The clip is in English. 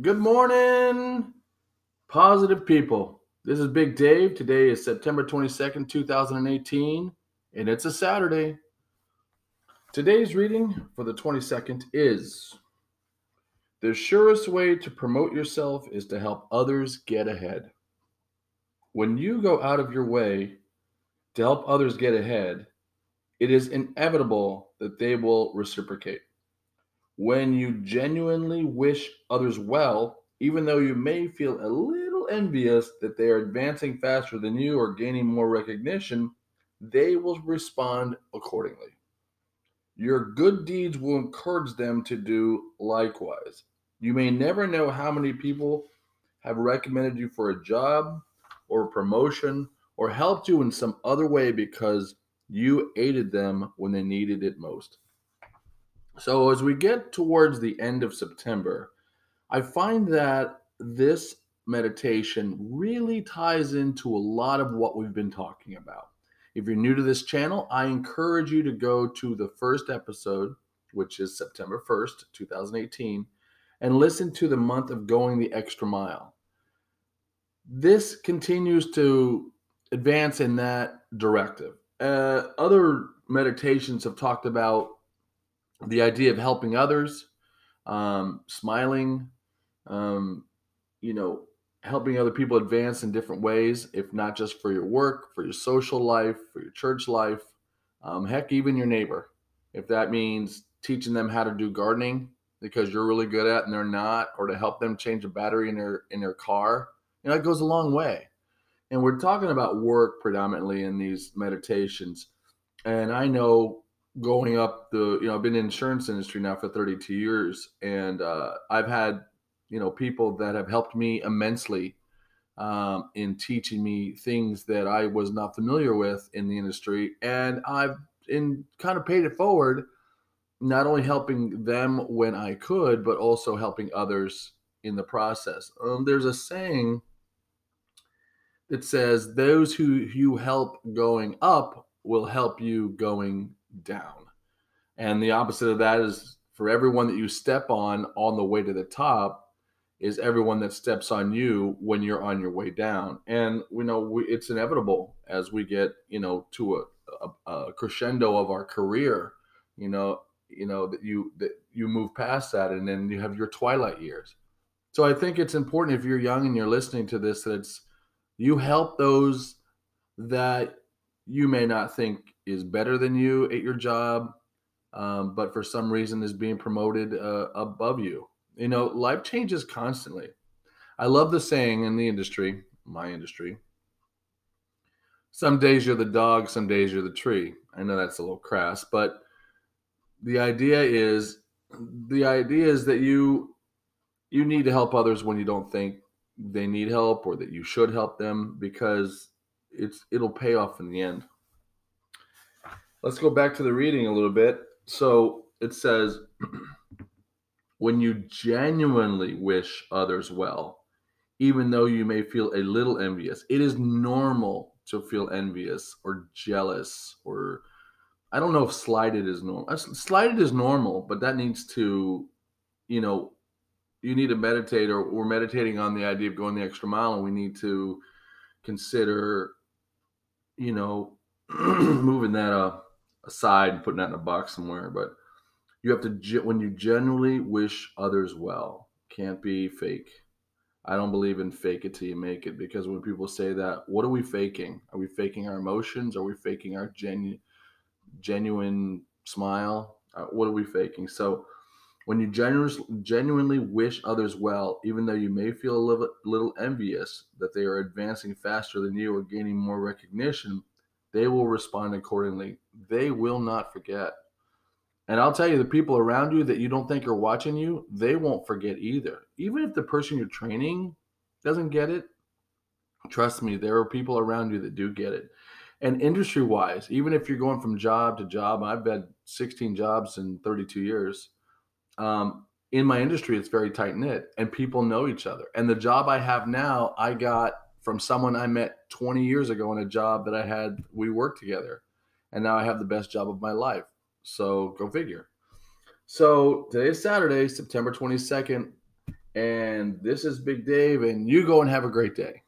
Good morning, positive people. This is Big Dave. Today is September 22nd, 2018, and it's a Saturday. Today's reading for the 22nd is The surest way to promote yourself is to help others get ahead. When you go out of your way to help others get ahead, it is inevitable that they will reciprocate. When you genuinely wish others well, even though you may feel a little envious that they are advancing faster than you or gaining more recognition, they will respond accordingly. Your good deeds will encourage them to do likewise. You may never know how many people have recommended you for a job or a promotion or helped you in some other way because you aided them when they needed it most. So, as we get towards the end of September, I find that this meditation really ties into a lot of what we've been talking about. If you're new to this channel, I encourage you to go to the first episode, which is September 1st, 2018, and listen to the month of going the extra mile. This continues to advance in that directive. Uh, other meditations have talked about the idea of helping others, um, smiling, um, you know, helping other people advance in different ways, if not just for your work, for your social life, for your church life, um, heck, even your neighbor. If that means teaching them how to do gardening because you're really good at and they're not, or to help them change a battery in their in their car, you know, it goes a long way. And we're talking about work predominantly in these meditations. And I know going up the you know i've been in insurance industry now for 32 years and uh, i've had you know people that have helped me immensely um, in teaching me things that i was not familiar with in the industry and i've in kind of paid it forward not only helping them when i could but also helping others in the process. Um, there's a saying that says those who you help going up will help you going down. And the opposite of that is for everyone that you step on on the way to the top is everyone that steps on you when you're on your way down. And we know we, it's inevitable as we get, you know, to a, a, a crescendo of our career, you know, you know that you that you move past that and then you have your twilight years. So I think it's important if you're young and you're listening to this that it's you help those that you may not think is better than you at your job, um, but for some reason is being promoted uh, above you. You know, life changes constantly. I love the saying in the industry, my industry. Some days you're the dog, some days you're the tree. I know that's a little crass, but the idea is the idea is that you you need to help others when you don't think they need help or that you should help them because it's it'll pay off in the end. Let's go back to the reading a little bit. So it says, when you genuinely wish others well, even though you may feel a little envious, it is normal to feel envious or jealous or I don't know if slighted is normal. Uh, slighted is normal, but that needs to, you know, you need to meditate or we're meditating on the idea of going the extra mile and we need to consider, you know, moving that up aside and putting that in a box somewhere. But you have to when you genuinely wish others well, can't be fake. I don't believe in fake it till you make it because when people say that, what are we faking? Are we faking our emotions? Are we faking our genu- genuine smile? Uh, what are we faking? So, when you genu- genuinely wish others well, even though you may feel a little, little envious that they are advancing faster than you or gaining more recognition, they will respond accordingly. They will not forget. And I'll tell you, the people around you that you don't think are watching you, they won't forget either. Even if the person you're training doesn't get it, trust me, there are people around you that do get it. And industry wise, even if you're going from job to job, I've had 16 jobs in 32 years. Um, in my industry, it's very tight knit and people know each other. And the job I have now, I got from someone I met 20 years ago in a job that I had, we worked together. And now I have the best job of my life. So go figure. So today is Saturday, September 22nd. And this is Big Dave, and you go and have a great day.